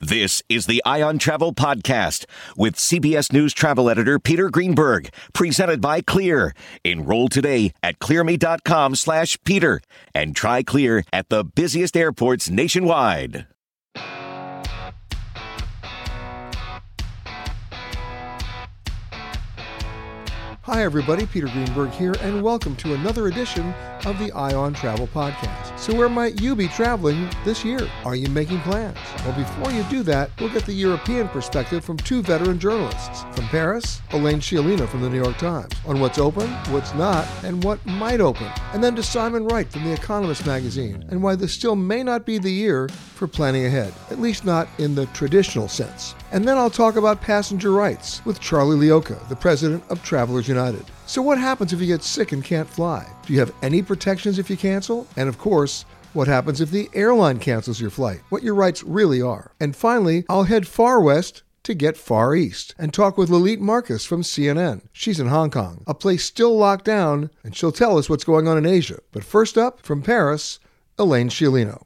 This is the Eye on Travel Podcast with CBS News travel editor Peter Greenberg, presented by Clear. Enroll today at clearme.com slash Peter and try Clear at the busiest airports nationwide. Hi, everybody. Peter Greenberg here, and welcome to another edition of the Eye on Travel Podcast. So, where might you be traveling this year? Are you making plans? Well, before you do that, we'll get the European perspective from two veteran journalists. From Paris, Elaine Sciolino from the New York Times on what's open, what's not, and what might open. And then to Simon Wright from The Economist magazine and why this still may not be the year for planning ahead, at least not in the traditional sense. And then I'll talk about passenger rights with Charlie Leocha, the president of Travelers United. So, what happens if you get sick and can't fly? Do you have any protections if you cancel? And of course, what happens if the airline cancels your flight? What your rights really are. And finally, I'll head far west to get far east and talk with Lilit Marcus from CNN. She's in Hong Kong, a place still locked down, and she'll tell us what's going on in Asia. But first up, from Paris, Elaine Sciolino.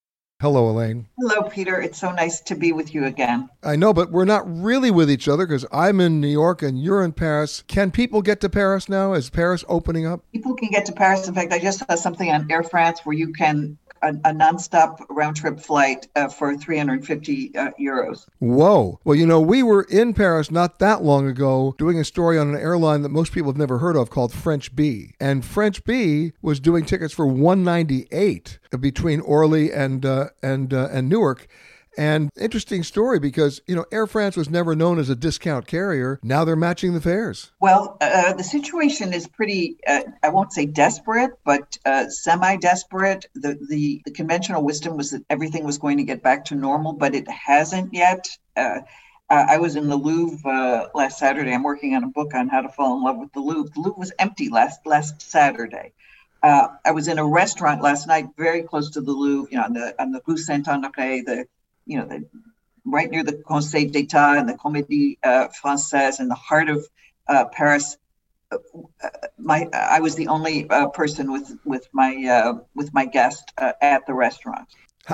Hello, Elaine. Hello, Peter. It's so nice to be with you again. I know, but we're not really with each other because I'm in New York and you're in Paris. Can people get to Paris now? Is Paris opening up? People can get to Paris. In fact, I just saw something on Air France where you can a, a nonstop round trip flight uh, for 350 uh, euros. Whoa. Well, you know, we were in Paris not that long ago doing a story on an airline that most people have never heard of called French Bee. And French Bee was doing tickets for 198 between Orly and uh, and uh, and Newark. And interesting story because, you know, Air France was never known as a discount carrier. Now they're matching the fares. Well, uh, the situation is pretty, uh, I won't say desperate, but uh, semi desperate. The, the, the, conventional wisdom was that everything was going to get back to normal, but it hasn't yet. Uh, I was in the Louvre uh, last Saturday. I'm working on a book on how to fall in love with the Louvre. The Louvre was empty last last Saturday. Uh, I was in a restaurant last night, very close to the Louvre, you know, on the on the Rue Saint Honoré, the you know, the, right near the Conseil d'Etat and the Comédie uh, Française in the heart of uh, Paris. Uh, my, I was the only uh, person with with my uh, with my guest uh, at the restaurant.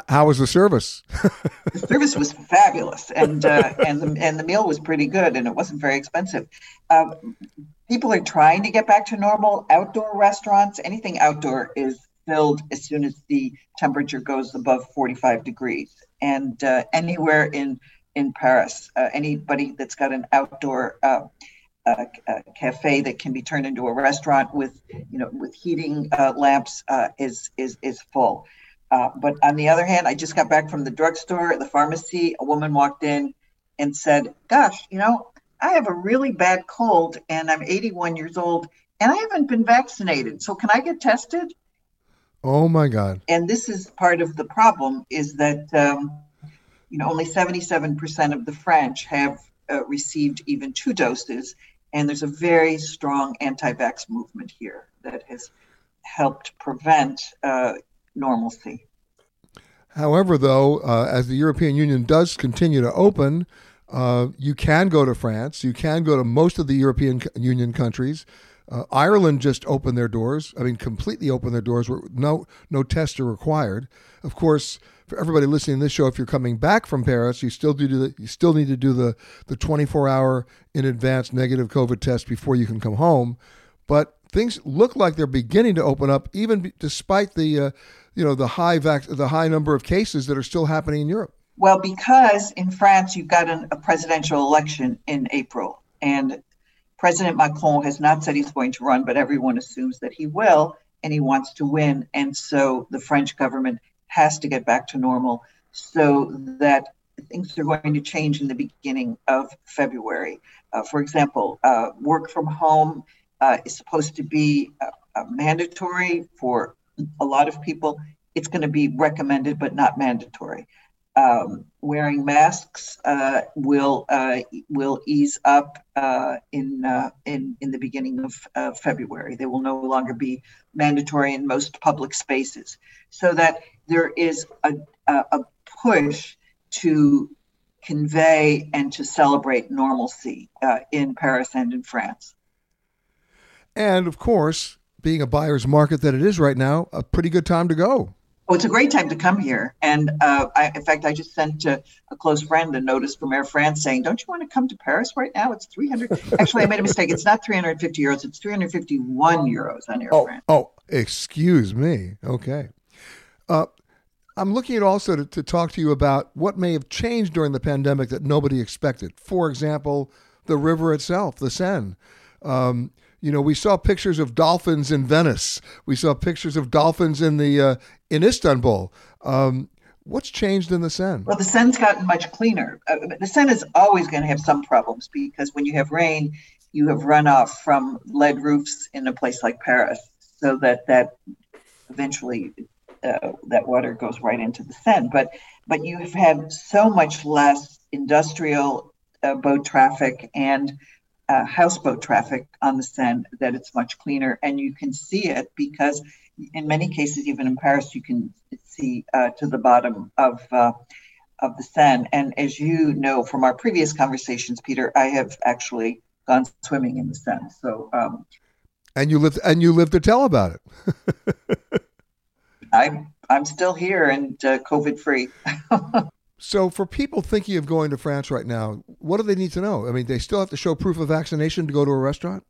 How was the service? the service was fabulous, and and the, and the meal was pretty good, and it wasn't very expensive. people are trying to get back to normal. Outdoor restaurants, anything outdoor, is filled as soon as the temperature goes above 45 degrees and uh, anywhere in in Paris, uh, anybody that's got an outdoor uh, uh, uh cafe that can be turned into a restaurant with you know with heating uh, lamps is is is full. But on the other hand, I just got back from the drugstore, the pharmacy. A woman walked in and said, Gosh, you know, I have a really bad cold and I'm 81 years old and I haven't been vaccinated. So can I get tested? Oh my God. And this is part of the problem is that, um, you know, only 77% of the French have uh, received even two doses. And there's a very strong anti vax movement here that has helped prevent uh, normalcy. However, though, uh, as the European Union does continue to open, uh, you can go to France. You can go to most of the European Union countries. Uh, Ireland just opened their doors. I mean, completely opened their doors where no no tests are required. Of course, for everybody listening to this show, if you're coming back from Paris, you still do the you still need to do the the 24 hour in advance negative COVID test before you can come home. But things look like they're beginning to open up, even despite the uh, you know the high vac- the high number of cases that are still happening in Europe. Well, because in France you've got an, a presidential election in April, and President Macron has not said he's going to run, but everyone assumes that he will, and he wants to win. And so the French government has to get back to normal so that things are going to change in the beginning of February. Uh, for example, uh, work from home uh, is supposed to be uh, mandatory for a lot of people. It's going to be recommended, but not mandatory um, wearing masks uh, will uh, will ease up uh, in uh, in in the beginning of February. They will no longer be mandatory in most public spaces, so that there is a, a push to convey and to celebrate normalcy uh, in Paris and in France. And of course, being a buyer's market that it is right now, a pretty good time to go. Oh, it's a great time to come here. And uh, I, in fact, I just sent a, a, close friend a notice from Air France saying, "Don't you want to come to Paris right now? It's 300." Actually, I made a mistake. It's not 350 euros. It's 351 euros on Air oh, France. Oh, excuse me. Okay. Uh, I'm looking at also to, to talk to you about what may have changed during the pandemic that nobody expected. For example, the river itself, the Seine. Um, you know, we saw pictures of dolphins in Venice. We saw pictures of dolphins in the uh, in Istanbul. Um, what's changed in the Seine? Well, the Seine's gotten much cleaner. Uh, the Seine is always going to have some problems because when you have rain, you have runoff from lead roofs in a place like Paris, so that that eventually uh, that water goes right into the Seine. But but you have had so much less industrial uh, boat traffic and uh, houseboat traffic on the Seine that it's much cleaner, and you can see it because in many cases, even in Paris, you can see uh, to the bottom of uh, of the Seine. And as you know from our previous conversations, Peter, I have actually gone swimming in the Seine. So, um, and you live and you live to tell about it. I'm I'm still here and uh, COVID free. So, for people thinking of going to France right now, what do they need to know? I mean, they still have to show proof of vaccination to go to a restaurant.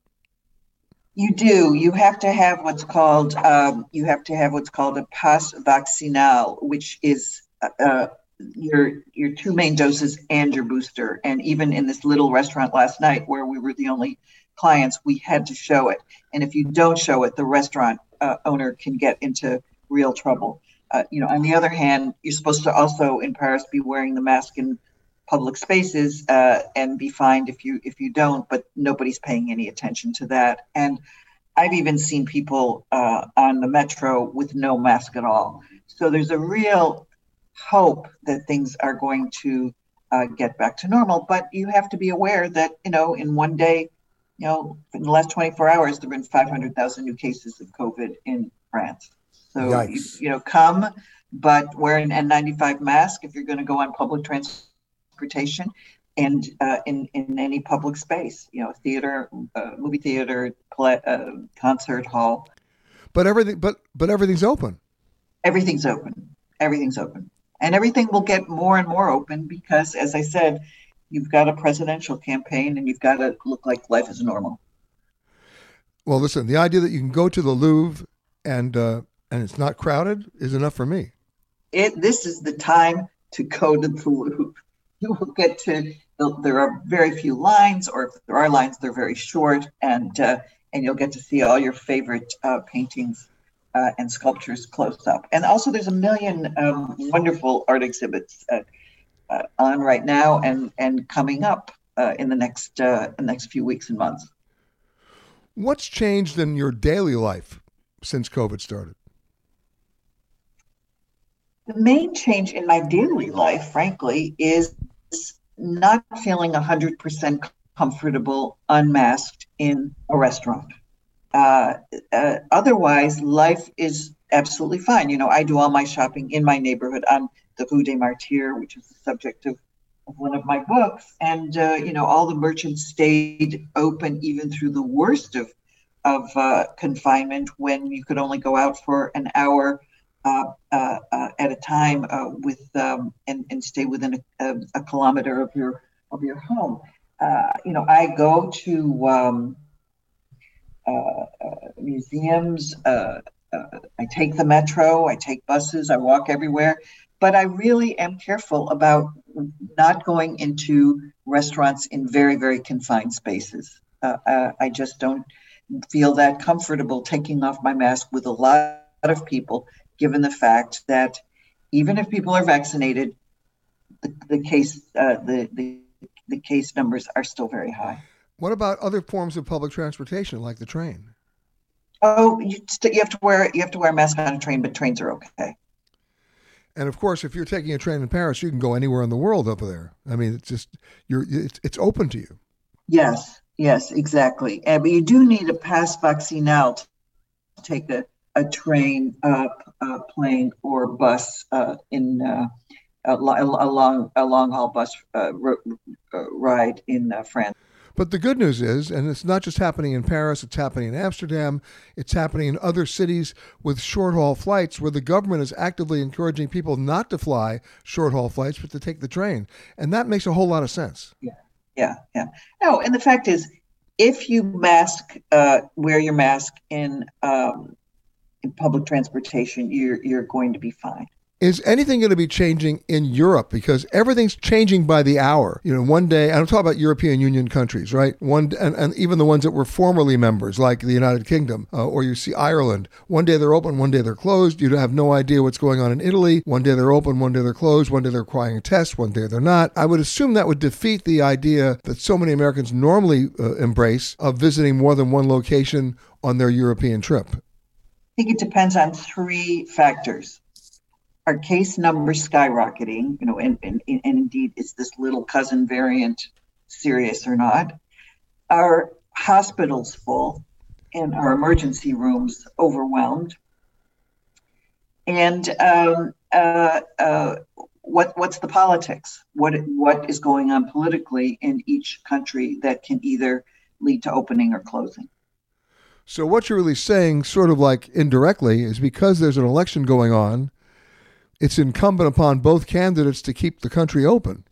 You do. You have to have what's called um, you have to have what's called a pass vaccinal, which is uh, uh, your your two main doses and your booster. And even in this little restaurant last night, where we were the only clients, we had to show it. And if you don't show it, the restaurant uh, owner can get into real trouble. Uh, you know, on the other hand, you're supposed to also in Paris be wearing the mask in public spaces uh, and be fined if you if you don't. But nobody's paying any attention to that. And I've even seen people uh, on the metro with no mask at all. So there's a real hope that things are going to uh, get back to normal. But you have to be aware that you know in one day, you know, in the last 24 hours, there've been 500,000 new cases of COVID in France. So you, you, know, come, but wear an N95 mask if you're going to go on public transportation and uh, in in any public space. You know, theater, uh, movie theater, play, uh, concert hall. But everything, but but everything's open. Everything's open. Everything's open, and everything will get more and more open because, as I said, you've got a presidential campaign and you've got to look like life is normal. Well, listen, the idea that you can go to the Louvre and uh, and it's not crowded is enough for me. It this is the time to go to the Louvre. You will get to there are very few lines, or if there are lines, they're very short, and uh, and you'll get to see all your favorite uh, paintings uh, and sculptures close up. And also, there's a million um, wonderful art exhibits uh, uh, on right now and and coming up uh, in the next uh, the next few weeks and months. What's changed in your daily life since COVID started? The main change in my daily life, frankly, is not feeling 100% comfortable unmasked in a restaurant. Uh, uh, otherwise, life is absolutely fine. You know, I do all my shopping in my neighborhood on the Rue des Martyrs, which is the subject of, of one of my books. And, uh, you know, all the merchants stayed open even through the worst of, of uh, confinement when you could only go out for an hour at a time uh, with um, and, and stay within a, a, a, kilometer of your of your home. Uh, you know, I go to um, museums. I take the metro. I take buses. I walk everywhere. But I really am careful about not going into restaurants in very very confined spaces. I just don't feel that comfortable taking off my mask with a lot of people given the fact that even if people are vaccinated, the, the case uh, the, the the case numbers are still very high. What about other forms of public transportation, like the train? Oh, you, you have to wear you have to wear a mask on a train, but trains are okay. And of course, if you're taking a train in Paris, you can go anywhere in the world over there. I mean, it's just you're it's, it's open to you. Yes, yes, exactly. And, but you do need a pass vaccinal to take a, a train, uh, uh, plane, or bus uh, in uh, a, a, long a long haul bus uh, uh, ride in France. But the good news is, and it's not just happening in Paris, it's happening in Amsterdam, it's happening in other cities with short haul flights where the government is actively encouraging people not to fly short haul flights, but to take the train. And that makes a whole lot of sense. Yeah, yeah, yeah. No, and the fact is, if you mask, uh, wear your mask in um, in public transportation, you're you're going to be fine. Is anything going to be changing in Europe? Because everything's changing by the hour. You know, one day, I'm talking about European Union countries, right? One, and, and even the ones that were formerly members, like the United Kingdom, uh, or you see Ireland. One day they're open, one day they're closed. You have no idea what's going on in Italy. One day they're open, one day they're closed. One day they're requiring tests, one day they're not. I would assume that would defeat the idea that so many Americans normally uh, embrace of visiting more than one location on their European trip think it depends on three factors. Our case numbers skyrocketing, you know, and, and, and indeed, is this little cousin variant serious or not? Our hospitals full and our emergency rooms overwhelmed? And um, uh, uh, what what's the politics? What what is going on politically in each country that can either lead to opening or closing? So what you're really saying, sort of like indirectly, is because there's an election going on, it's incumbent upon both candidates to keep the country open.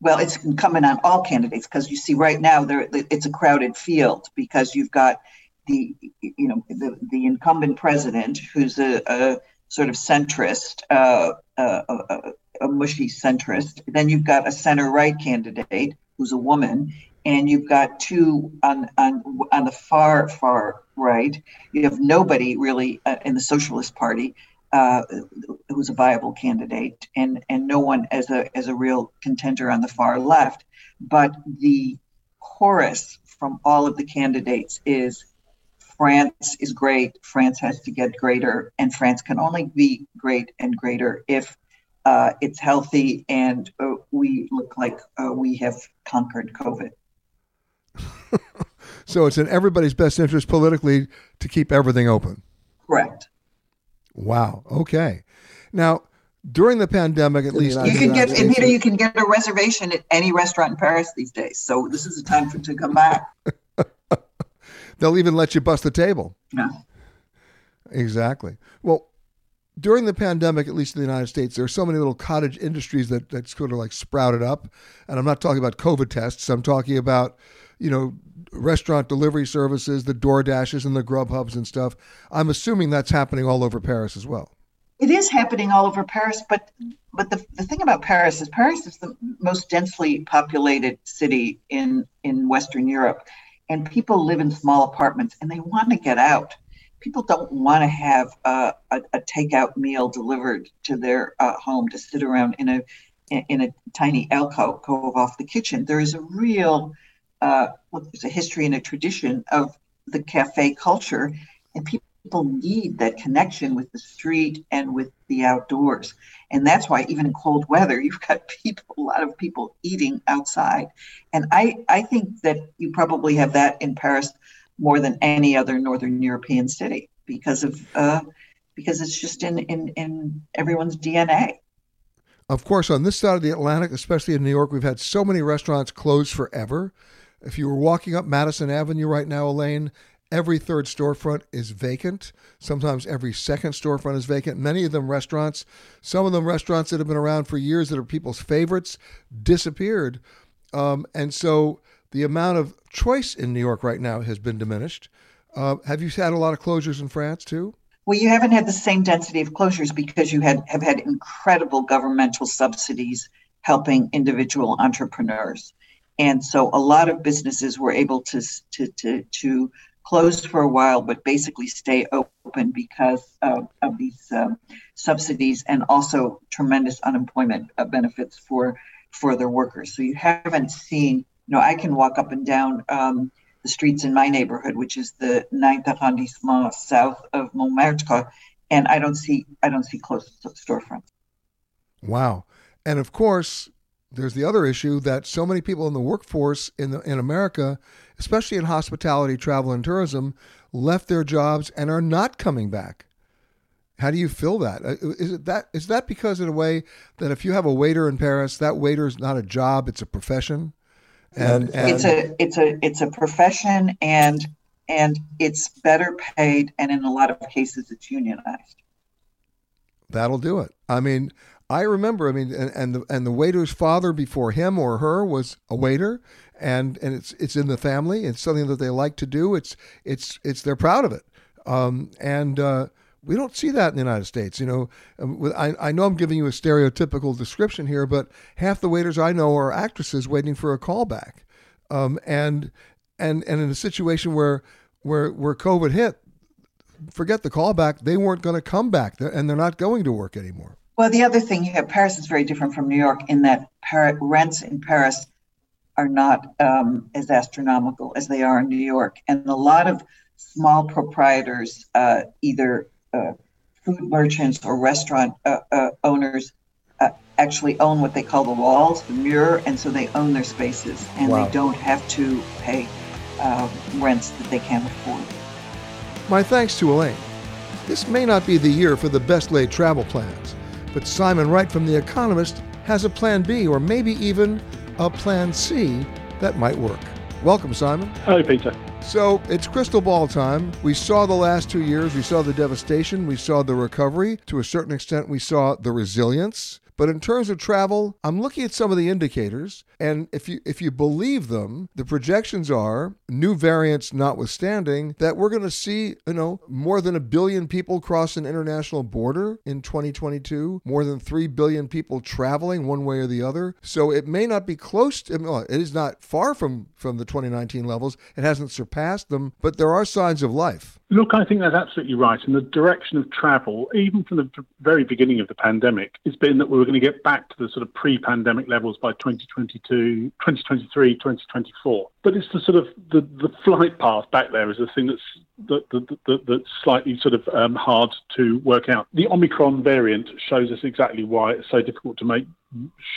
Well, it's incumbent on all candidates because you see right now there it's a crowded field because you've got the you know the, the incumbent president who's a, a sort of centrist, uh, uh, a, a mushy centrist. Then you've got a center right candidate who's a woman, and you've got two on on on the far far right. You have nobody really uh, in the Socialist Party uh, who's a viable candidate, and and no one as a as a real contender on the far left. But the chorus from all of the candidates is France is great. France has to get greater, and France can only be great and greater if uh, it's healthy and uh, we look like uh, we have conquered COVID. so it's in everybody's best interest politically to keep everything open. Correct. Wow. Okay. Now, during the pandemic, at least you can get Peter. You can get a reservation at any restaurant in Paris these days. So this is a time for to come back. They'll even let you bust the table. Yeah. Exactly. Well, during the pandemic, at least in the United States, there are so many little cottage industries that that sort of like sprouted up. And I'm not talking about COVID tests. I'm talking about you know, restaurant delivery services, the Door Dashes and the Grub Hubs and stuff. I'm assuming that's happening all over Paris as well. It is happening all over Paris, but but the, the thing about Paris is Paris is the most densely populated city in in Western Europe, and people live in small apartments and they want to get out. people don't want to have a, a, a, takeout meal delivered to their uh, home to sit around in a in a tiny alcove off the kitchen. There is a real uh, there's a history and a tradition of the cafe culture, and people need that connection with the street and with the outdoors. And that's why even in cold weather, you've got people, a lot of people eating outside. And I, I think that you probably have that in Paris more than any other Northern European city because of uh, because it's just in, in, in everyone's DNA. Of course, on this side of the Atlantic, especially in New York, we've had so many restaurants closed forever. If you were walking up Madison Avenue right now, Elaine, every third storefront is vacant. Sometimes every second storefront is vacant. Many of them restaurants, some of them restaurants that have been around for years that are people's favorites, disappeared. Um, and so the amount of choice in New York right now has been diminished. Uh, have you had a lot of closures in France too? Well, you haven't had the same density of closures because you had have had incredible governmental subsidies helping individual entrepreneurs, and so a lot of businesses were able to to to, to close for a while, but basically stay open because of, of these um, subsidies and also tremendous unemployment uh, benefits for for their workers. So you haven't seen you know, I can walk up and down um, the streets in my neighborhood, which is the ninth arrondissement south of Montmartre, and I don't see I don't see closed storefronts. Wow, and of course, there's the other issue that so many people in the workforce in the, in America, especially in hospitality, travel, and tourism, left their jobs and are not coming back. How do you feel that? Uh, it that is that because in a way that if you have a waiter in Paris, that waiter is not a job; it's a profession. And, and it's a it's a it's a profession and and it's better paid and in a lot of cases it's unionized. That'll do it. I mean, I remember. I mean, and, and the and the waiter's father before him or her was a waiter, and and it's it's in the family. It's something that they like to do. It's it's it's they're proud of it. Um, and uh, we don't see that in the United States. You know, um, I, I know I'm giving you a stereotypical description here, but half the waiters I know are actresses waiting for a callback. Um, and and and in a situation where where where COVID hit, forget the callback. They weren't going to come back, and they're not going to work anymore. Well, the other thing you have Paris is very different from New York in that rents in Paris are not um, as astronomical as they are in New York, and a lot of small proprietors uh, either uh, food merchants or restaurant uh, uh, owners uh, actually own what they call the walls, the mirror, and so they own their spaces and wow. they don't have to pay uh, rents that they can't afford. My thanks to Elaine. This may not be the year for the best laid travel plans, but Simon Wright from The Economist has a plan B or maybe even a plan C that might work. Welcome, Simon. Hi, Peter. So it's crystal ball time. We saw the last two years, we saw the devastation, we saw the recovery. To a certain extent, we saw the resilience. But in terms of travel, I'm looking at some of the indicators, and if you if you believe them, the projections are new variants notwithstanding that we're going to see, you know, more than a billion people cross an international border in 2022, more than 3 billion people traveling one way or the other. So it may not be close to well, it is not far from from the 2019 levels. It hasn't surpassed them, but there are signs of life. Look, I think that's absolutely right. And the direction of travel, even from the very beginning of the pandemic, has been that we were going to get back to the sort of pre-pandemic levels by 2022, 2023, 2024. But it's the sort of the, the flight path back there is the thing that's that, that, that, that's slightly sort of um, hard to work out. The Omicron variant shows us exactly why it's so difficult to make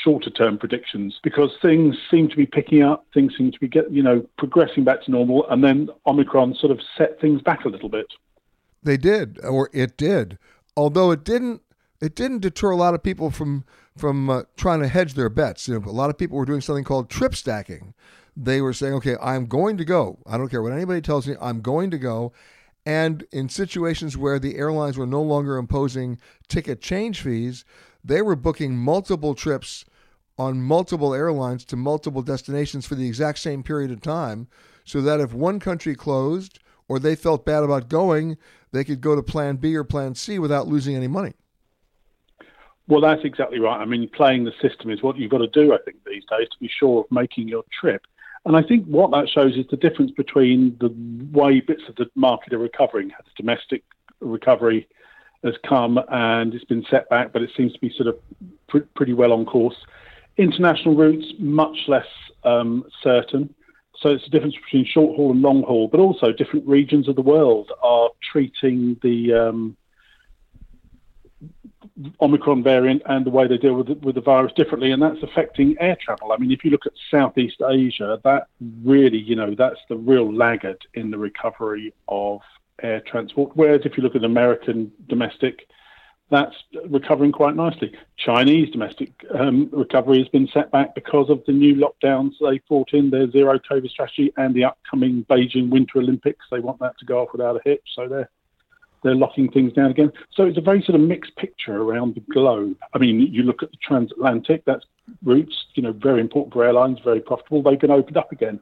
shorter term predictions because things seem to be picking up, things seem to be get, you know progressing back to normal, and then Omicron sort of set things back a little bit. They did, or it did, although it didn't. It didn't deter a lot of people from from uh, trying to hedge their bets. You know, a lot of people were doing something called trip stacking. They were saying, "Okay, I'm going to go. I don't care what anybody tells me. I'm going to go." And in situations where the airlines were no longer imposing ticket change fees, they were booking multiple trips on multiple airlines to multiple destinations for the exact same period of time so that if one country closed or they felt bad about going, they could go to plan B or plan C without losing any money. Well, that's exactly right. I mean, playing the system is what you've got to do, I think, these days to be sure of making your trip. And I think what that shows is the difference between the way bits of the market are recovering. The domestic recovery has come and it's been set back, but it seems to be sort of pr- pretty well on course. International routes, much less um, certain. So it's a difference between short haul and long haul, but also different regions of the world are treating the um, Omicron variant and the way they deal with the, with the virus differently, and that's affecting air travel. I mean, if you look at Southeast Asia, that really, you know, that's the real laggard in the recovery of air transport. Whereas if you look at American domestic, that's recovering quite nicely. Chinese domestic um, recovery has been set back because of the new lockdowns they brought in, their zero COVID strategy, and the upcoming Beijing Winter Olympics. They want that to go off without a hitch, so they're they're locking things down again. So it's a very sort of mixed picture around the globe. I mean, you look at the transatlantic, that's routes, you know, very important for airlines, very profitable. They've been opened up again.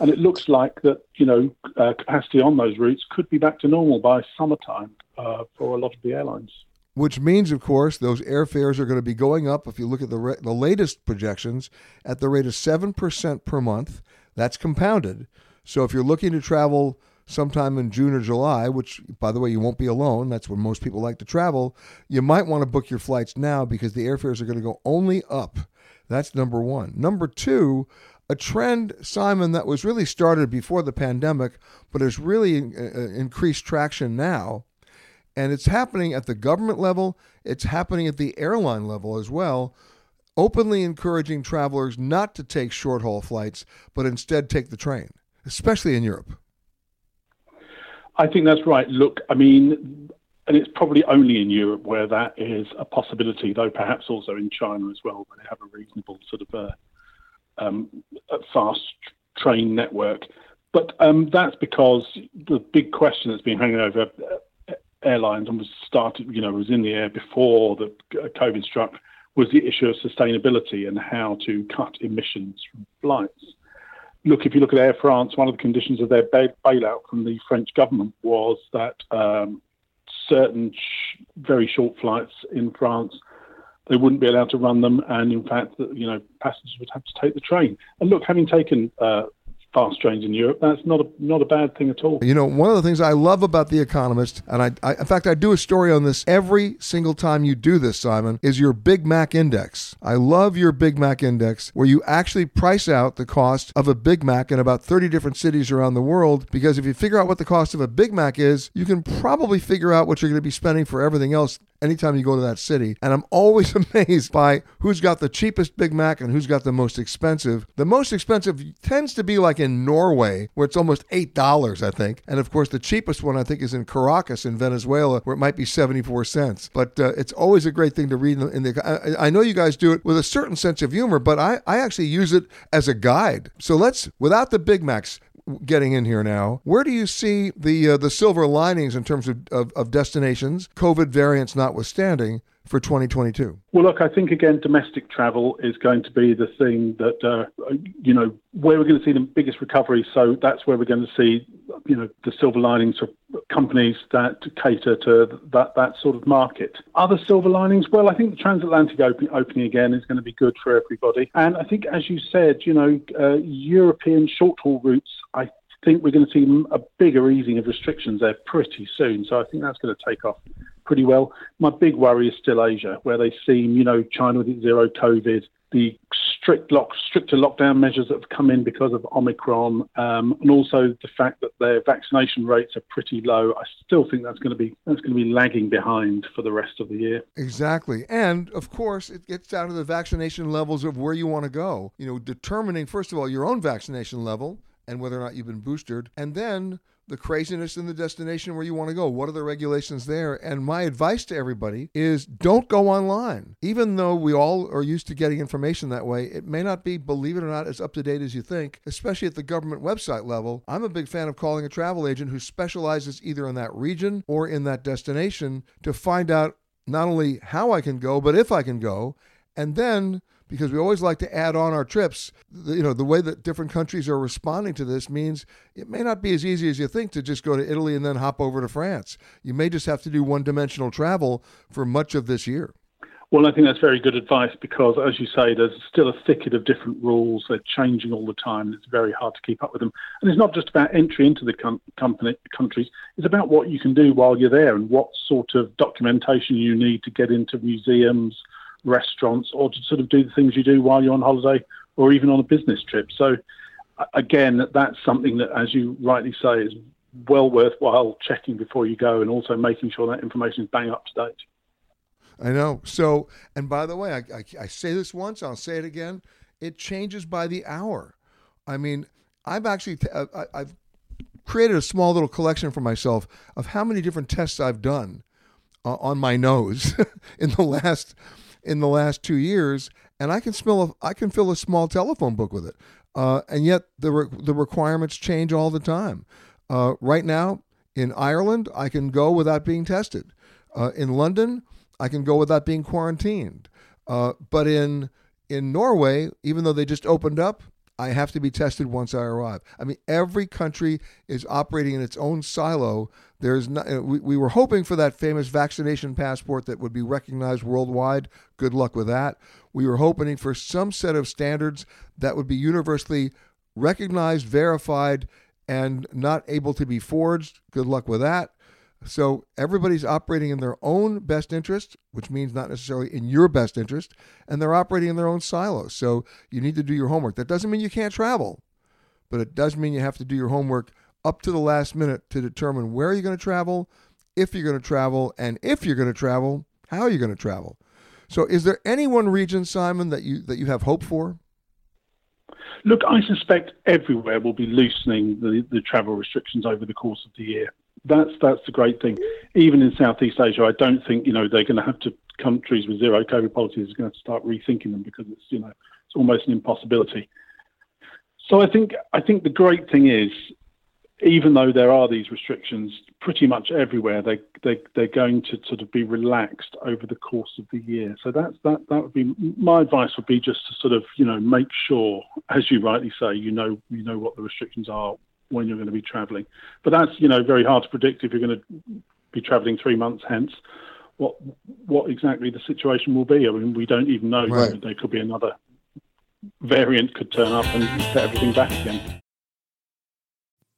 And it looks like that, you know, uh, capacity on those routes could be back to normal by summertime uh, for a lot of the airlines which means, of course, those airfares are going to be going up. If you look at the, re- the latest projections, at the rate of 7% per month, that's compounded. So if you're looking to travel sometime in June or July, which, by the way, you won't be alone, that's where most people like to travel, you might want to book your flights now because the airfares are going to go only up. That's number one. Number two, a trend, Simon, that was really started before the pandemic, but has really uh, uh, increased traction now and it's happening at the government level, it's happening at the airline level as well, openly encouraging travelers not to take short haul flights, but instead take the train, especially in Europe. I think that's right. Look, I mean, and it's probably only in Europe where that is a possibility, though perhaps also in China as well, where they have a reasonable sort of uh, um, a fast train network. But um, that's because the big question that's been hanging over airlines and was started, you know, was in the air before the COVID struck was the issue of sustainability and how to cut emissions from flights. Look, if you look at Air France, one of the conditions of their bail- bailout from the French government was that um, certain sh- very short flights in France they wouldn't be allowed to run them, and in fact, you know, passengers would have to take the train. And look, having taken uh, fast trains in Europe. That's not a not a bad thing at all. You know, one of the things I love about The Economist, and I, I, in fact I do a story on this every single time you do this, Simon, is your Big Mac index. I love your Big Mac index, where you actually price out the cost of a Big Mac in about 30 different cities around the world. Because if you figure out what the cost of a Big Mac is, you can probably figure out what you're going to be spending for everything else anytime you go to that city. And I'm always amazed by who's got the cheapest Big Mac and who's got the most expensive. The most expensive tends to be like in Norway, where it's almost $8, I think. And of course, the cheapest one, I think, is in Caracas in Venezuela, where it might be 74 cents. But uh, it's always a great thing to read in the. I, I know you guys do it with a certain sense of humor, but I, I actually use it as a guide. So let's, without the Big Macs, getting in here now. Where do you see the uh, the silver linings in terms of, of, of destinations, COVID variants notwithstanding, for 2022? Well, look, I think again, domestic travel is going to be the thing that uh, you know where we're going to see the biggest recovery. So that's where we're going to see you know the silver linings for companies that cater to that that sort of market. Other silver linings, well, I think the transatlantic open, opening again is going to be good for everybody. And I think, as you said, you know, uh, European short haul routes, I think we're going to see a bigger easing of restrictions there pretty soon. So I think that's going to take off pretty well. My big worry is still Asia, where they seem, you know, China with its zero COVID, the strict lock, stricter lockdown measures that have come in because of Omicron, um, and also the fact that their vaccination rates are pretty low. I still think that's going to be that's going to be lagging behind for the rest of the year. Exactly, and of course, it gets down to the vaccination levels of where you want to go. You know, determining first of all your own vaccination level and whether or not you've been boosted, and then the craziness in the destination where you want to go. What are the regulations there? And my advice to everybody is don't go online. Even though we all are used to getting information that way, it may not be, believe it or not, as up to date as you think, especially at the government website level. I'm a big fan of calling a travel agent who specializes either in that region or in that destination to find out not only how I can go, but if I can go. And then because we always like to add on our trips. You know, the way that different countries are responding to this means it may not be as easy as you think to just go to Italy and then hop over to France. You may just have to do one dimensional travel for much of this year. Well, I think that's very good advice because, as you say, there's still a thicket of different rules. They're changing all the time. It's very hard to keep up with them. And it's not just about entry into the com- company, countries, it's about what you can do while you're there and what sort of documentation you need to get into museums, restaurants, or to sort of do the things you do while you're on holiday or even on a business trip. So, again, that's something that, as you rightly say, is well worthwhile checking before you go and also making sure that information is bang up to date. I know. So, and by the way, I, I, I, say this once, I'll say it again. It changes by the hour. I mean, I've actually uh, I've created a small little collection for myself of how many different tests I've done uh, on my nose in the last in the last two years, and I can smell a, I can fill a small telephone book with it. Uh, and yet the re- the requirements change all the time. Uh, right now in Ireland, I can go without being tested. Uh, in London, I can go without being quarantined. Uh, but in in Norway, even though they just opened up, I have to be tested once I arrive. I mean, every country is operating in its own silo. There's not, uh, we, we were hoping for that famous vaccination passport that would be recognized worldwide. Good luck with that. We were hoping for some set of standards that would be universally recognized, verified, and not able to be forged. Good luck with that. So everybody's operating in their own best interest, which means not necessarily in your best interest, and they're operating in their own silos. So you need to do your homework. That doesn't mean you can't travel, but it does mean you have to do your homework up to the last minute to determine where you're going to travel, if you're going to travel, and if you're going to travel, how you're going to travel. So is there any one region, Simon, that you that you have hope for? Look, I suspect everywhere will be loosening the, the travel restrictions over the course of the year that's that's the great thing. Even in Southeast Asia, I don't think you know they're going to have to countries with zero COVID policies are going to have to start rethinking them because it's you know it's almost an impossibility. So I think I think the great thing is, even though there are these restrictions pretty much everywhere, they they they're going to sort of be relaxed over the course of the year. So that's that that would be my advice would be just to sort of you know make sure, as you rightly say, you know you know what the restrictions are, when you're going to be travelling. But that's you know very hard to predict if you're going to be travelling three months hence. What what exactly the situation will be? I mean, we don't even know. Right. There could be another variant could turn up and set everything back again.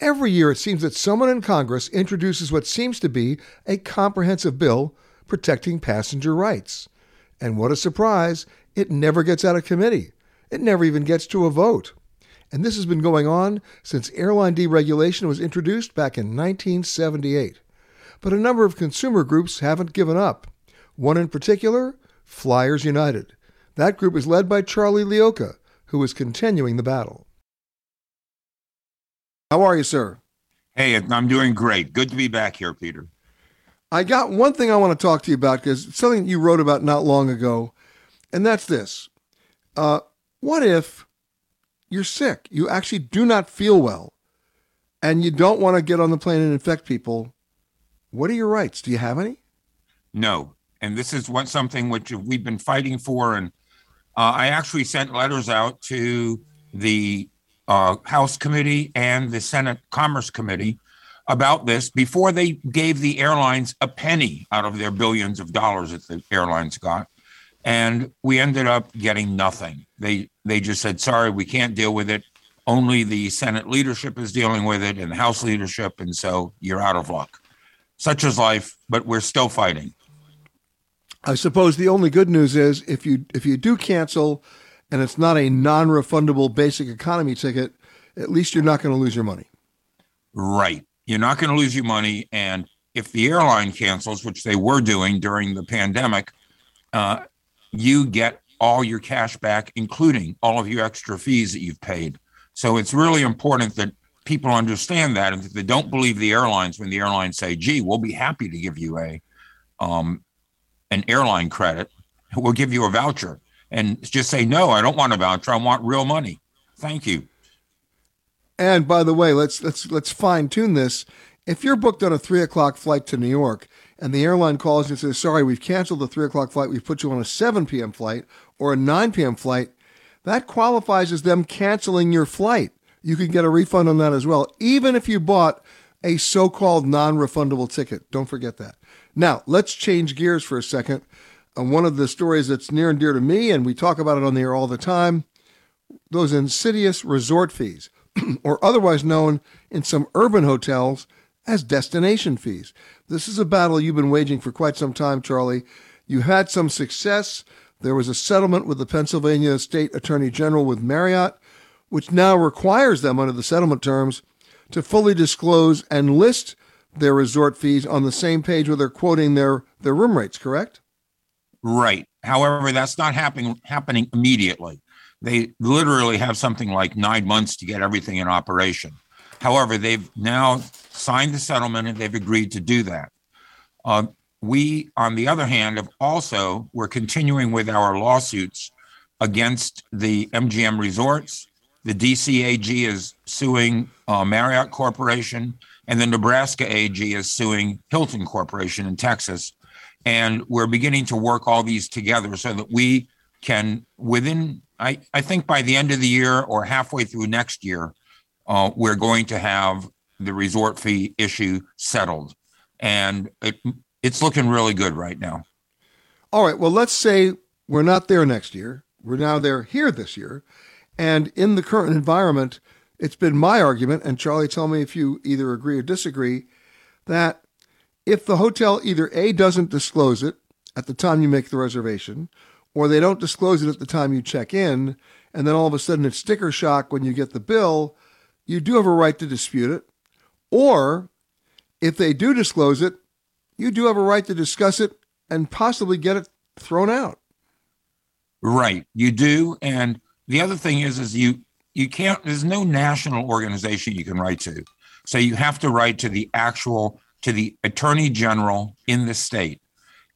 Every year, it seems that someone in Congress introduces what seems to be a comprehensive bill protecting passenger rights. And what a surprise, it never gets out of committee. It never even gets to a vote. And this has been going on since airline deregulation was introduced back in 1978. But a number of consumer groups haven't given up. One in particular, Flyers United. That group is led by Charlie Leocha, who is continuing the battle. How are you, sir? Hey, I'm doing great. Good to be back here, Peter. I got one thing I want to talk to you about because something you wrote about not long ago, and that's this. Uh, what if you're sick? You actually do not feel well and you don't want to get on the plane and infect people. What are your rights? Do you have any? No. And this is what something which we've been fighting for. And uh, I actually sent letters out to the uh, House Committee and the Senate Commerce Committee about this before they gave the airlines a penny out of their billions of dollars that the airlines got and we ended up getting nothing. They they just said, "Sorry, we can't deal with it. Only the Senate leadership is dealing with it, and House leadership, and so you're out of luck." Such is life, but we're still fighting. I suppose the only good news is if you if you do cancel, and it's not a non-refundable basic economy ticket, at least you're not going to lose your money. Right, you're not going to lose your money, and if the airline cancels, which they were doing during the pandemic, uh, you get all your cash back, including all of your extra fees that you've paid. So it's really important that people understand that, and if they don't believe the airlines when the airlines say, "Gee, we'll be happy to give you a um, an airline credit, we'll give you a voucher," and just say, no, I don't want a voucher. I want real money. Thank you. And by the way, let's let's let's fine tune this. If you're booked on a three o'clock flight to New York and the airline calls and says, sorry, we've canceled the three o'clock flight, we've put you on a 7 p.m. flight or a 9 p.m. flight, that qualifies as them canceling your flight. You can get a refund on that as well, even if you bought a so called non refundable ticket. Don't forget that. Now, let's change gears for a second. And one of the stories that's near and dear to me, and we talk about it on the air all the time those insidious resort fees, or otherwise known in some urban hotels as destination fees. This is a battle you've been waging for quite some time, Charlie. You had some success. There was a settlement with the Pennsylvania State Attorney General with Marriott, which now requires them, under the settlement terms, to fully disclose and list their resort fees on the same page where they're quoting their, their room rates, correct? Right. However, that's not happening happening immediately. They literally have something like nine months to get everything in operation. However, they've now signed the settlement and they've agreed to do that. Uh, we, on the other hand, have also we're continuing with our lawsuits against the MGM Resorts. The DC AG is suing uh, Marriott Corporation, and the Nebraska AG is suing Hilton Corporation in Texas. And we're beginning to work all these together so that we can, within, I, I think by the end of the year or halfway through next year, uh, we're going to have the resort fee issue settled. And it, it's looking really good right now. All right. Well, let's say we're not there next year. We're now there here this year. And in the current environment, it's been my argument, and Charlie, tell me if you either agree or disagree, that if the hotel either A doesn't disclose it at the time you make the reservation, or they don't disclose it at the time you check in, and then all of a sudden it's sticker shock when you get the bill, you do have a right to dispute it. Or if they do disclose it, you do have a right to discuss it and possibly get it thrown out. Right, you do. And the other thing is, is you you can't. There's no national organization you can write to, so you have to write to the actual to the attorney general in the state.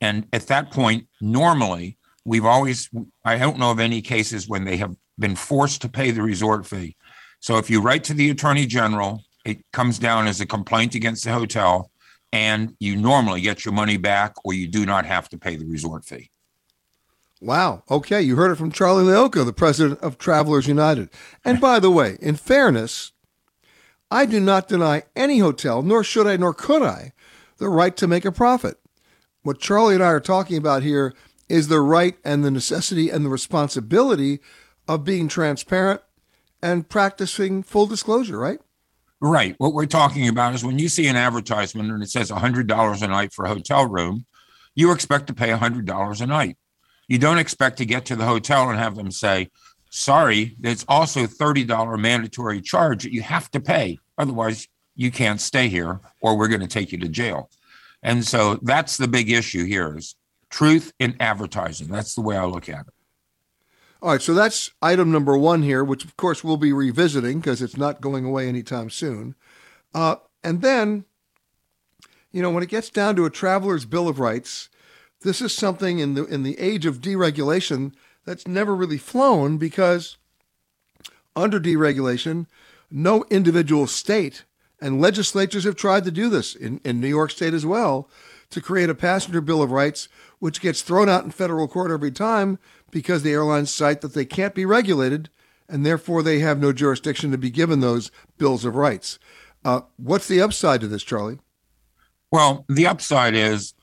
And at that point, normally we've always I don't know of any cases when they have been forced to pay the resort fee. So if you write to the attorney general, it comes down as a complaint against the hotel, and you normally get your money back, or you do not have to pay the resort fee. Wow. Okay. You heard it from Charlie Leocha, the president of Travelers United. And by the way, in fairness, I do not deny any hotel, nor should I, nor could I, the right to make a profit. What Charlie and I are talking about here is the right and the necessity and the responsibility of being transparent and practicing full disclosure, right? Right. What we're talking about is when you see an advertisement and it says $100 a night for a hotel room, you expect to pay $100 a night. You don't expect to get to the hotel and have them say, sorry, there's also $30 mandatory charge that you have to pay. Otherwise, you can't stay here or we're going to take you to jail. And so that's the big issue here is truth in advertising. That's the way I look at it. All right, so that's item number one here, which of course we'll be revisiting because it's not going away anytime soon. Uh, and then, you know, when it gets down to a traveler's bill of rights, this is something in the in the age of deregulation that's never really flown because under deregulation, no individual state and legislatures have tried to do this in, in New York State as well to create a passenger bill of rights, which gets thrown out in federal court every time because the airlines cite that they can't be regulated and therefore they have no jurisdiction to be given those bills of rights. Uh, what's the upside to this, Charlie? Well, the upside is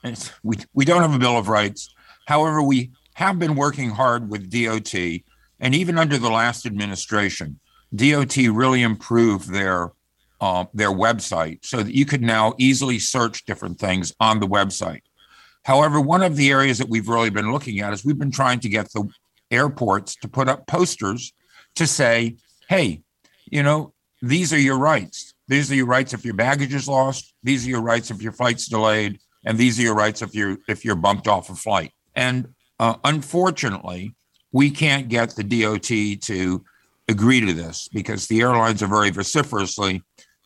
we, we don't have a Bill of Rights. However, we have been working hard with DOT, and even under the last administration, DOT really improved their uh, their website so that you could now easily search different things on the website. However, one of the areas that we've really been looking at is we've been trying to get the airports to put up posters to say, hey, you know, these are your rights. These are your rights if your baggage is lost. These are your rights if your flight's delayed, and these are your rights if you're if you're bumped off a flight. And uh, unfortunately, we can't get the DOT to agree to this because the airlines are very vociferously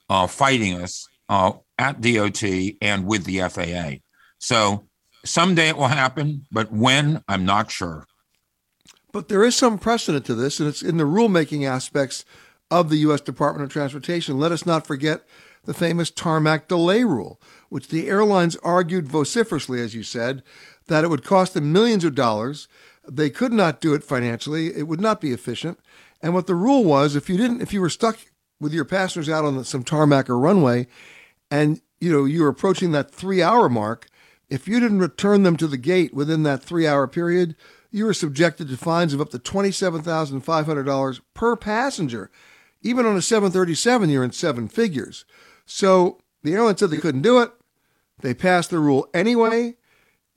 uh, fighting us uh, at DOT and with the FAA. So Someday it will happen, but when, I'm not sure. But there is some precedent to this, and it's in the rulemaking aspects of the U.S. Department of Transportation. Let us not forget the famous tarmac delay rule, which the airlines argued vociferously, as you said, that it would cost them millions of dollars. They could not do it financially. It would not be efficient. And what the rule was, if you didn't, if you were stuck with your passengers out on some tarmac or runway, and you know you were approaching that three-hour mark, if you didn't return them to the gate within that three-hour period, you were subjected to fines of up to twenty-seven thousand five hundred dollars per passenger. Even on a 737, you're in seven figures. So the airline said they couldn't do it. They passed the rule anyway.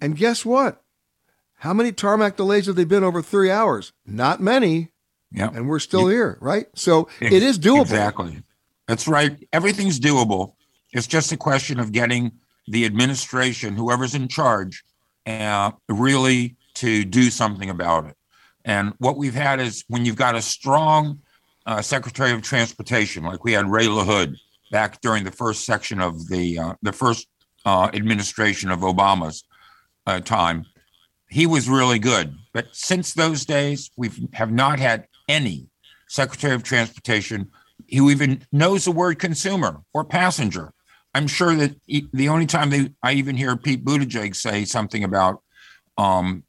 And guess what? How many tarmac delays have they been over three hours? Not many. Yeah. And we're still here, right? So it is doable. Exactly. That's right. Everything's doable. It's just a question of getting the administration, whoever's in charge, uh, really to do something about it. And what we've had is when you've got a strong uh, Secretary of Transportation, like we had Ray LaHood back during the first section of the uh, the first uh, administration of Obama's uh, time, he was really good. But since those days, we have not had any Secretary of Transportation who even knows the word consumer or passenger. I'm sure that he, the only time they, I even hear Pete Buttigieg say something about um,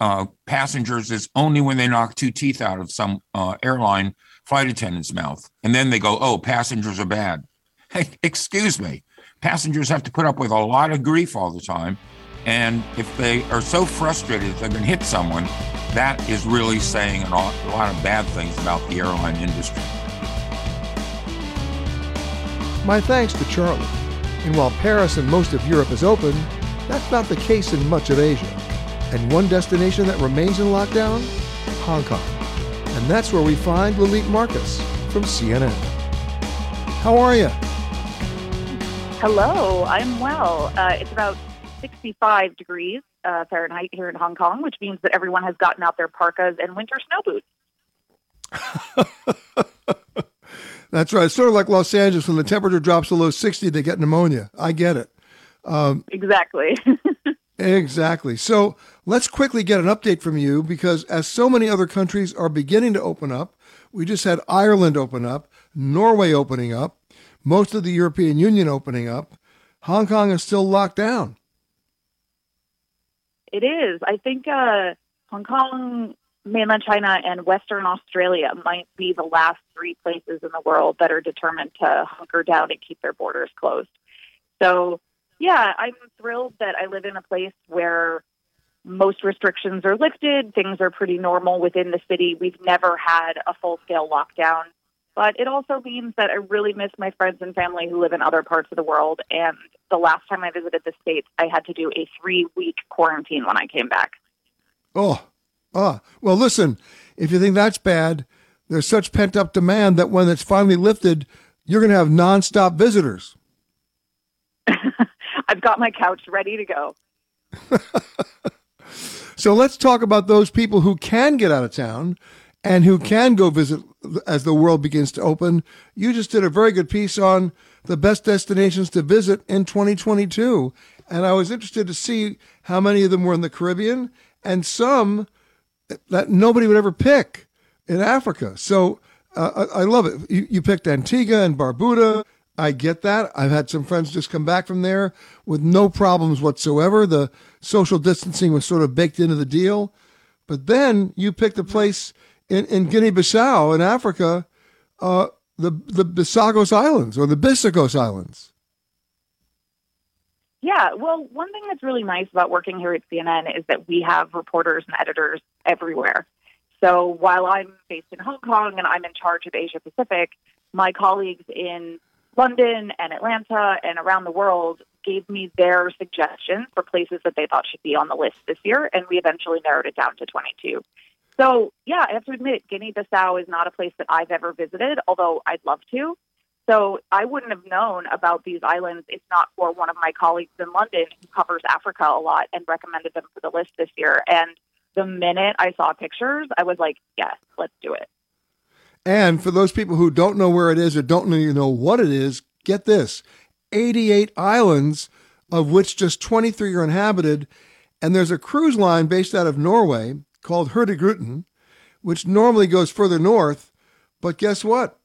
uh, passengers is only when they knock two teeth out of some uh, airline flight attendant's mouth. And then they go, oh, passengers are bad. Hey, excuse me. Passengers have to put up with a lot of grief all the time. And if they are so frustrated that they're going to hit someone, that is really saying a lot, of bad things about the airline industry. My thanks to Charlie. And while Paris and most of Europe is open, that's not the case in much of Asia. And one destination that remains in lockdown? Hong Kong. And that's where we find Lilit Marcus from CNN. How are you? Hello, I'm well. Uh, it's about 65 degrees uh, Fahrenheit here in Hong Kong, which means that everyone has gotten out their parkas and winter snow boots. That's right. It's sort of like Los Angeles when the temperature drops below 60, they get pneumonia. I get it. Um, exactly. exactly. So let's quickly get an update from you because as so many other countries are beginning to open up, we just had Ireland open up, Norway opening up, most of the European Union opening up. Hong Kong is still locked down. It is. I think uh, Hong Kong, mainland China, and Western Australia might be the last three places in the world that are determined to hunker down and keep their borders closed. So, yeah, I'm thrilled that I live in a place where most restrictions are lifted. Things are pretty normal within the city. We've never had a full scale lockdown. But it also means that I really miss my friends and family who live in other parts of the world. And the last time I visited the States, I had to do a three week quarantine when I came back. Oh, ah. Well, listen, if you think that's bad, there's such pent up demand that when it's finally lifted, you're going to have nonstop visitors. I've got my couch ready to go. so let's talk about those people who can get out of town and who can go visit as the world begins to open. You just did a very good piece on the best destinations to visit in 2022. And I was interested to see how many of them were in the Caribbean and some that nobody would ever pick in Africa. So uh, I, I, love it. You, you picked Antigua and Barbuda. I get that. I've had some friends just come back from there with no problems whatsoever. The social distancing was sort of baked into the deal. But then you picked a place in, in Guinea-Bissau in Africa, uh, the the Bisagos Islands or the Bisagos Islands. Yeah, well, one thing that's really nice about working here at CNN is that we have reporters and editors everywhere. So while I'm based in Hong Kong and I'm in charge of Asia Pacific, my colleagues in London and Atlanta and around the world gave me their suggestions for places that they thought should be on the list this year, and we eventually narrowed it down to 22. So, yeah, I have to admit, Guinea Bissau is not a place that I've ever visited, although I'd love to. So, I wouldn't have known about these islands if not for one of my colleagues in London who covers Africa a lot and recommended them for the list this year. And the minute I saw pictures, I was like, yes, let's do it. And for those people who don't know where it is or don't even know what it is, get this 88 islands, of which just 23 are inhabited. And there's a cruise line based out of Norway called Hurtigruten which normally goes further north. But guess what?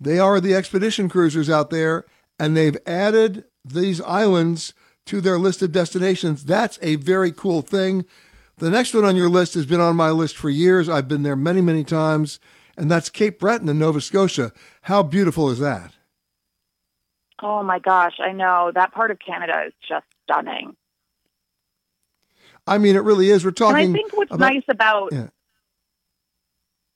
They are the expedition cruisers out there, and they've added these islands to their list of destinations. That's a very cool thing. The next one on your list has been on my list for years. I've been there many, many times, and that's Cape Breton in Nova Scotia. How beautiful is that? Oh my gosh, I know. That part of Canada is just stunning. I mean, it really is. We're talking. And I think what's about, nice about yeah.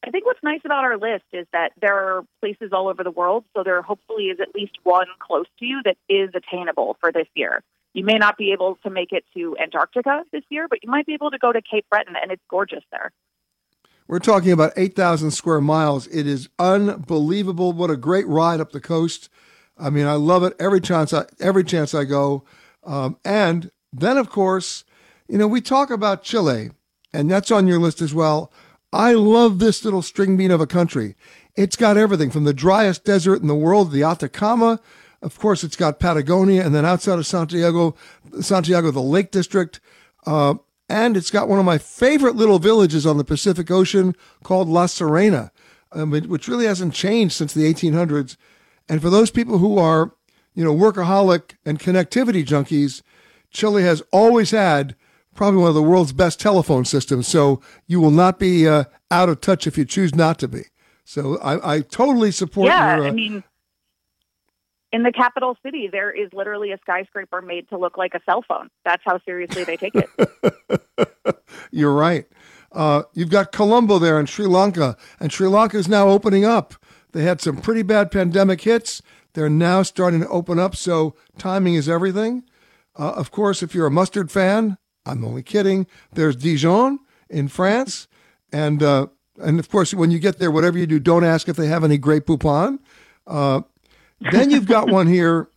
I think what's nice about our list is that there are places all over the world, so there hopefully is at least one close to you that is attainable for this year. You may not be able to make it to Antarctica this year, but you might be able to go to Cape Breton, and it's gorgeous there. We're talking about 8,000 square miles. It is unbelievable. What a great ride up the coast. I mean, I love it every chance I, every chance I go. Um, and then, of course, you know, we talk about Chile, and that's on your list as well. I love this little string bean of a country. It's got everything from the driest desert in the world, the Atacama. Of course, it's got Patagonia, and then outside of Santiago, Santiago, the Lake District. Uh, and it's got one of my favorite little villages on the Pacific Ocean called La Serena, um, which really hasn't changed since the 1800s. And for those people who are, you know, workaholic and connectivity junkies, Chile has always had probably one of the world's best telephone systems. So you will not be uh, out of touch if you choose not to be. So I, I totally support. Yeah, your, uh, I mean, in the capital city, there is literally a skyscraper made to look like a cell phone. That's how seriously they take it. You're right. Uh, you've got Colombo there in Sri Lanka, and Sri Lanka is now opening up. They had some pretty bad pandemic hits. They're now starting to open up, so timing is everything. Uh, of course, if you're a mustard fan, I'm only kidding. There's Dijon in France, and uh, and of course, when you get there, whatever you do, don't ask if they have any Grey Poupon. Uh, then you've got one here.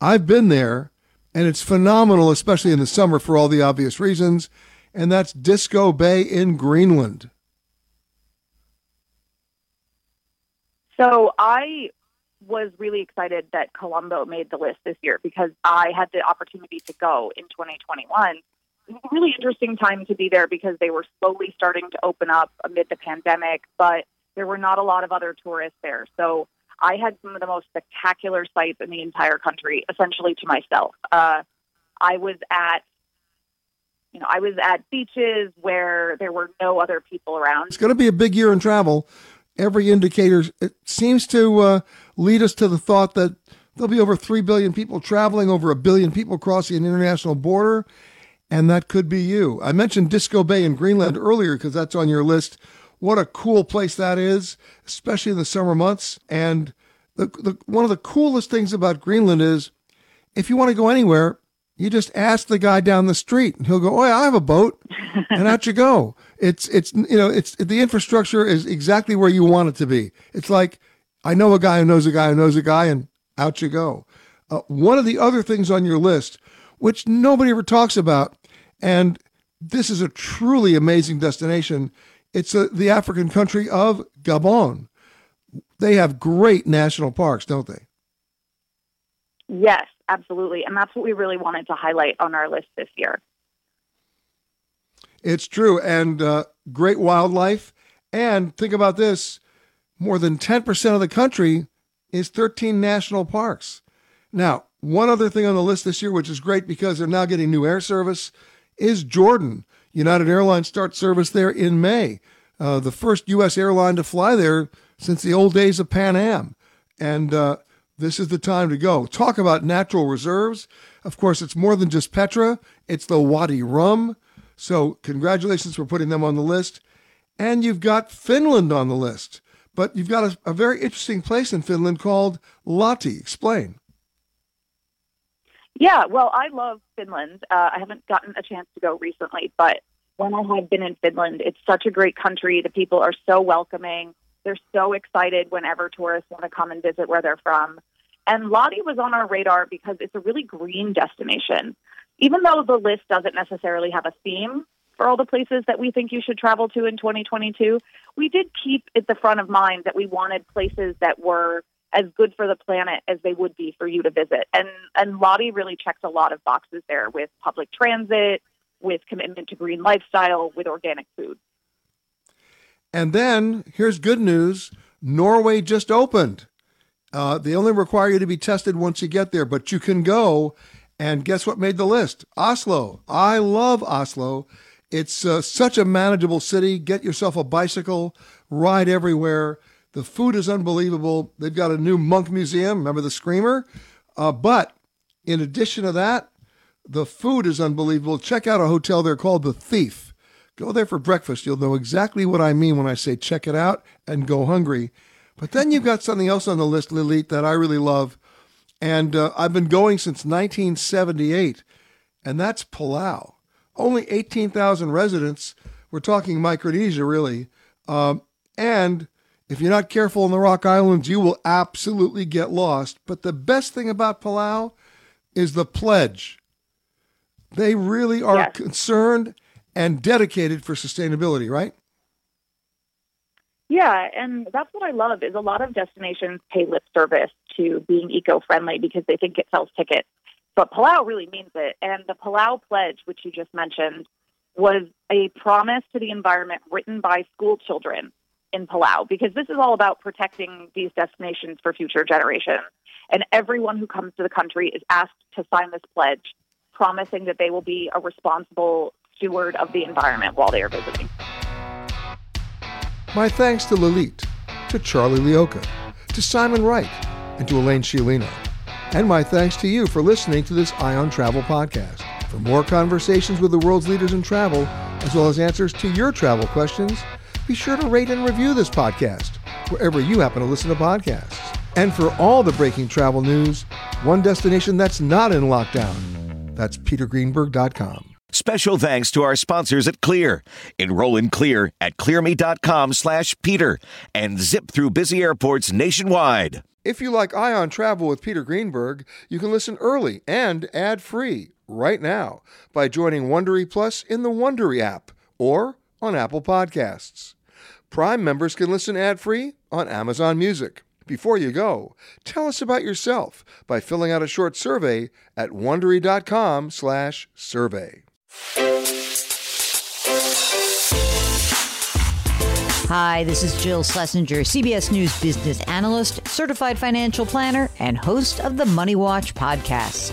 I've been there, and it's phenomenal, especially in the summer for all the obvious reasons. And that's Disco Bay in Greenland. So I was really excited that Colombo made the list this year because I had the opportunity to go in 2021. Really interesting time to be there because they were slowly starting to open up amid the pandemic, but there were not a lot of other tourists there. So I had some of the most spectacular sights in the entire country, essentially to myself. Uh, I was at, you know, I was at beaches where there were no other people around. It's going to be a big year in travel. Every indicator it seems to uh, lead us to the thought that there'll be over 3 billion people traveling, over a billion people crossing an international border, and that could be you. I mentioned Disco Bay in Greenland earlier because that's on your list. What a cool place that is, especially in the summer months. And the, the, one of the coolest things about Greenland is if you want to go anywhere, you just ask the guy down the street and he'll go, Oh, yeah, I have a boat. and out you go. It's, it's, you know, it's, the infrastructure is exactly where you want it to be. It's like, I know a guy who knows a guy who knows a guy, and out you go. Uh, one of the other things on your list, which nobody ever talks about, and this is a truly amazing destination, it's a, the African country of Gabon. They have great national parks, don't they? Yes, absolutely. And that's what we really wanted to highlight on our list this year. It's true. And uh, great wildlife. And think about this more than 10% of the country is 13 national parks. Now, one other thing on the list this year, which is great because they're now getting new air service, is Jordan. United Airlines starts service there in May. Uh, the first U.S. airline to fly there since the old days of Pan Am. And uh, this is the time to go. Talk about natural reserves. Of course, it's more than just Petra, it's the Wadi Rum. So, congratulations for putting them on the list. And you've got Finland on the list. But you've got a, a very interesting place in Finland called Lahti. Explain. Yeah, well, I love Finland. Uh, I haven't gotten a chance to go recently, but when I have been in Finland, it's such a great country. The people are so welcoming. They're so excited whenever tourists want to come and visit where they're from. And Lahti was on our radar because it's a really green destination. Even though the list doesn't necessarily have a theme for all the places that we think you should travel to in 2022, we did keep at the front of mind that we wanted places that were as good for the planet as they would be for you to visit. And and Lahti really checks a lot of boxes there with public transit, with commitment to green lifestyle, with organic food. And then here's good news Norway just opened. Uh, they only require you to be tested once you get there, but you can go. And guess what made the list? Oslo. I love Oslo. It's uh, such a manageable city. Get yourself a bicycle, ride everywhere. The food is unbelievable. They've got a new Munch museum. Remember the Screamer? Uh, but in addition to that, the food is unbelievable. Check out a hotel there called The Thief. Go there for breakfast. You'll know exactly what I mean when I say check it out and go hungry. But then you've got something else on the list, Lilit, that I really love. And uh, I've been going since 1978, and that's Palau. Only 18,000 residents. We're talking Micronesia, really. Um, and if you're not careful in the Rock Islands, you will absolutely get lost. But the best thing about Palau is the pledge. They really are yes. concerned and dedicated for sustainability, right? Yeah, and that's what I love is a lot of destinations pay lip service to being eco-friendly because they think it sells tickets. But Palau really means it. And the Palau Pledge, which you just mentioned, was a promise to the environment written by school children in Palau because this is all about protecting these destinations for future generations. And everyone who comes to the country is asked to sign this pledge, promising that they will be a responsible steward of the environment while they are visiting. My thanks to Lilit, to Charlie Leocha, to Simon Wright, and to Elaine Sciolino. And my thanks to you for listening to this Eye on Travel podcast. For more conversations with the world's leaders in travel, as well as answers to your travel questions, be sure to rate and review this podcast wherever you happen to listen to podcasts. And for all the breaking travel news, one destination that's not in lockdown. That's petergreenberg.com. Special thanks to our sponsors at Clear. Enroll in Clear at clearme.com slash Peter and zip through busy airports nationwide. If you like Eye on Travel with Peter Greenberg, you can listen early and ad-free right now by joining Wondery Plus in the Wondery app or on Apple Podcasts. Prime members can listen ad-free on Amazon Music. Before you go, tell us about yourself by filling out a short survey at wondery.com/survey. Hi, this is Jill Schlesinger, CBS News business analyst, certified financial planner, and host of the Money Watch podcast.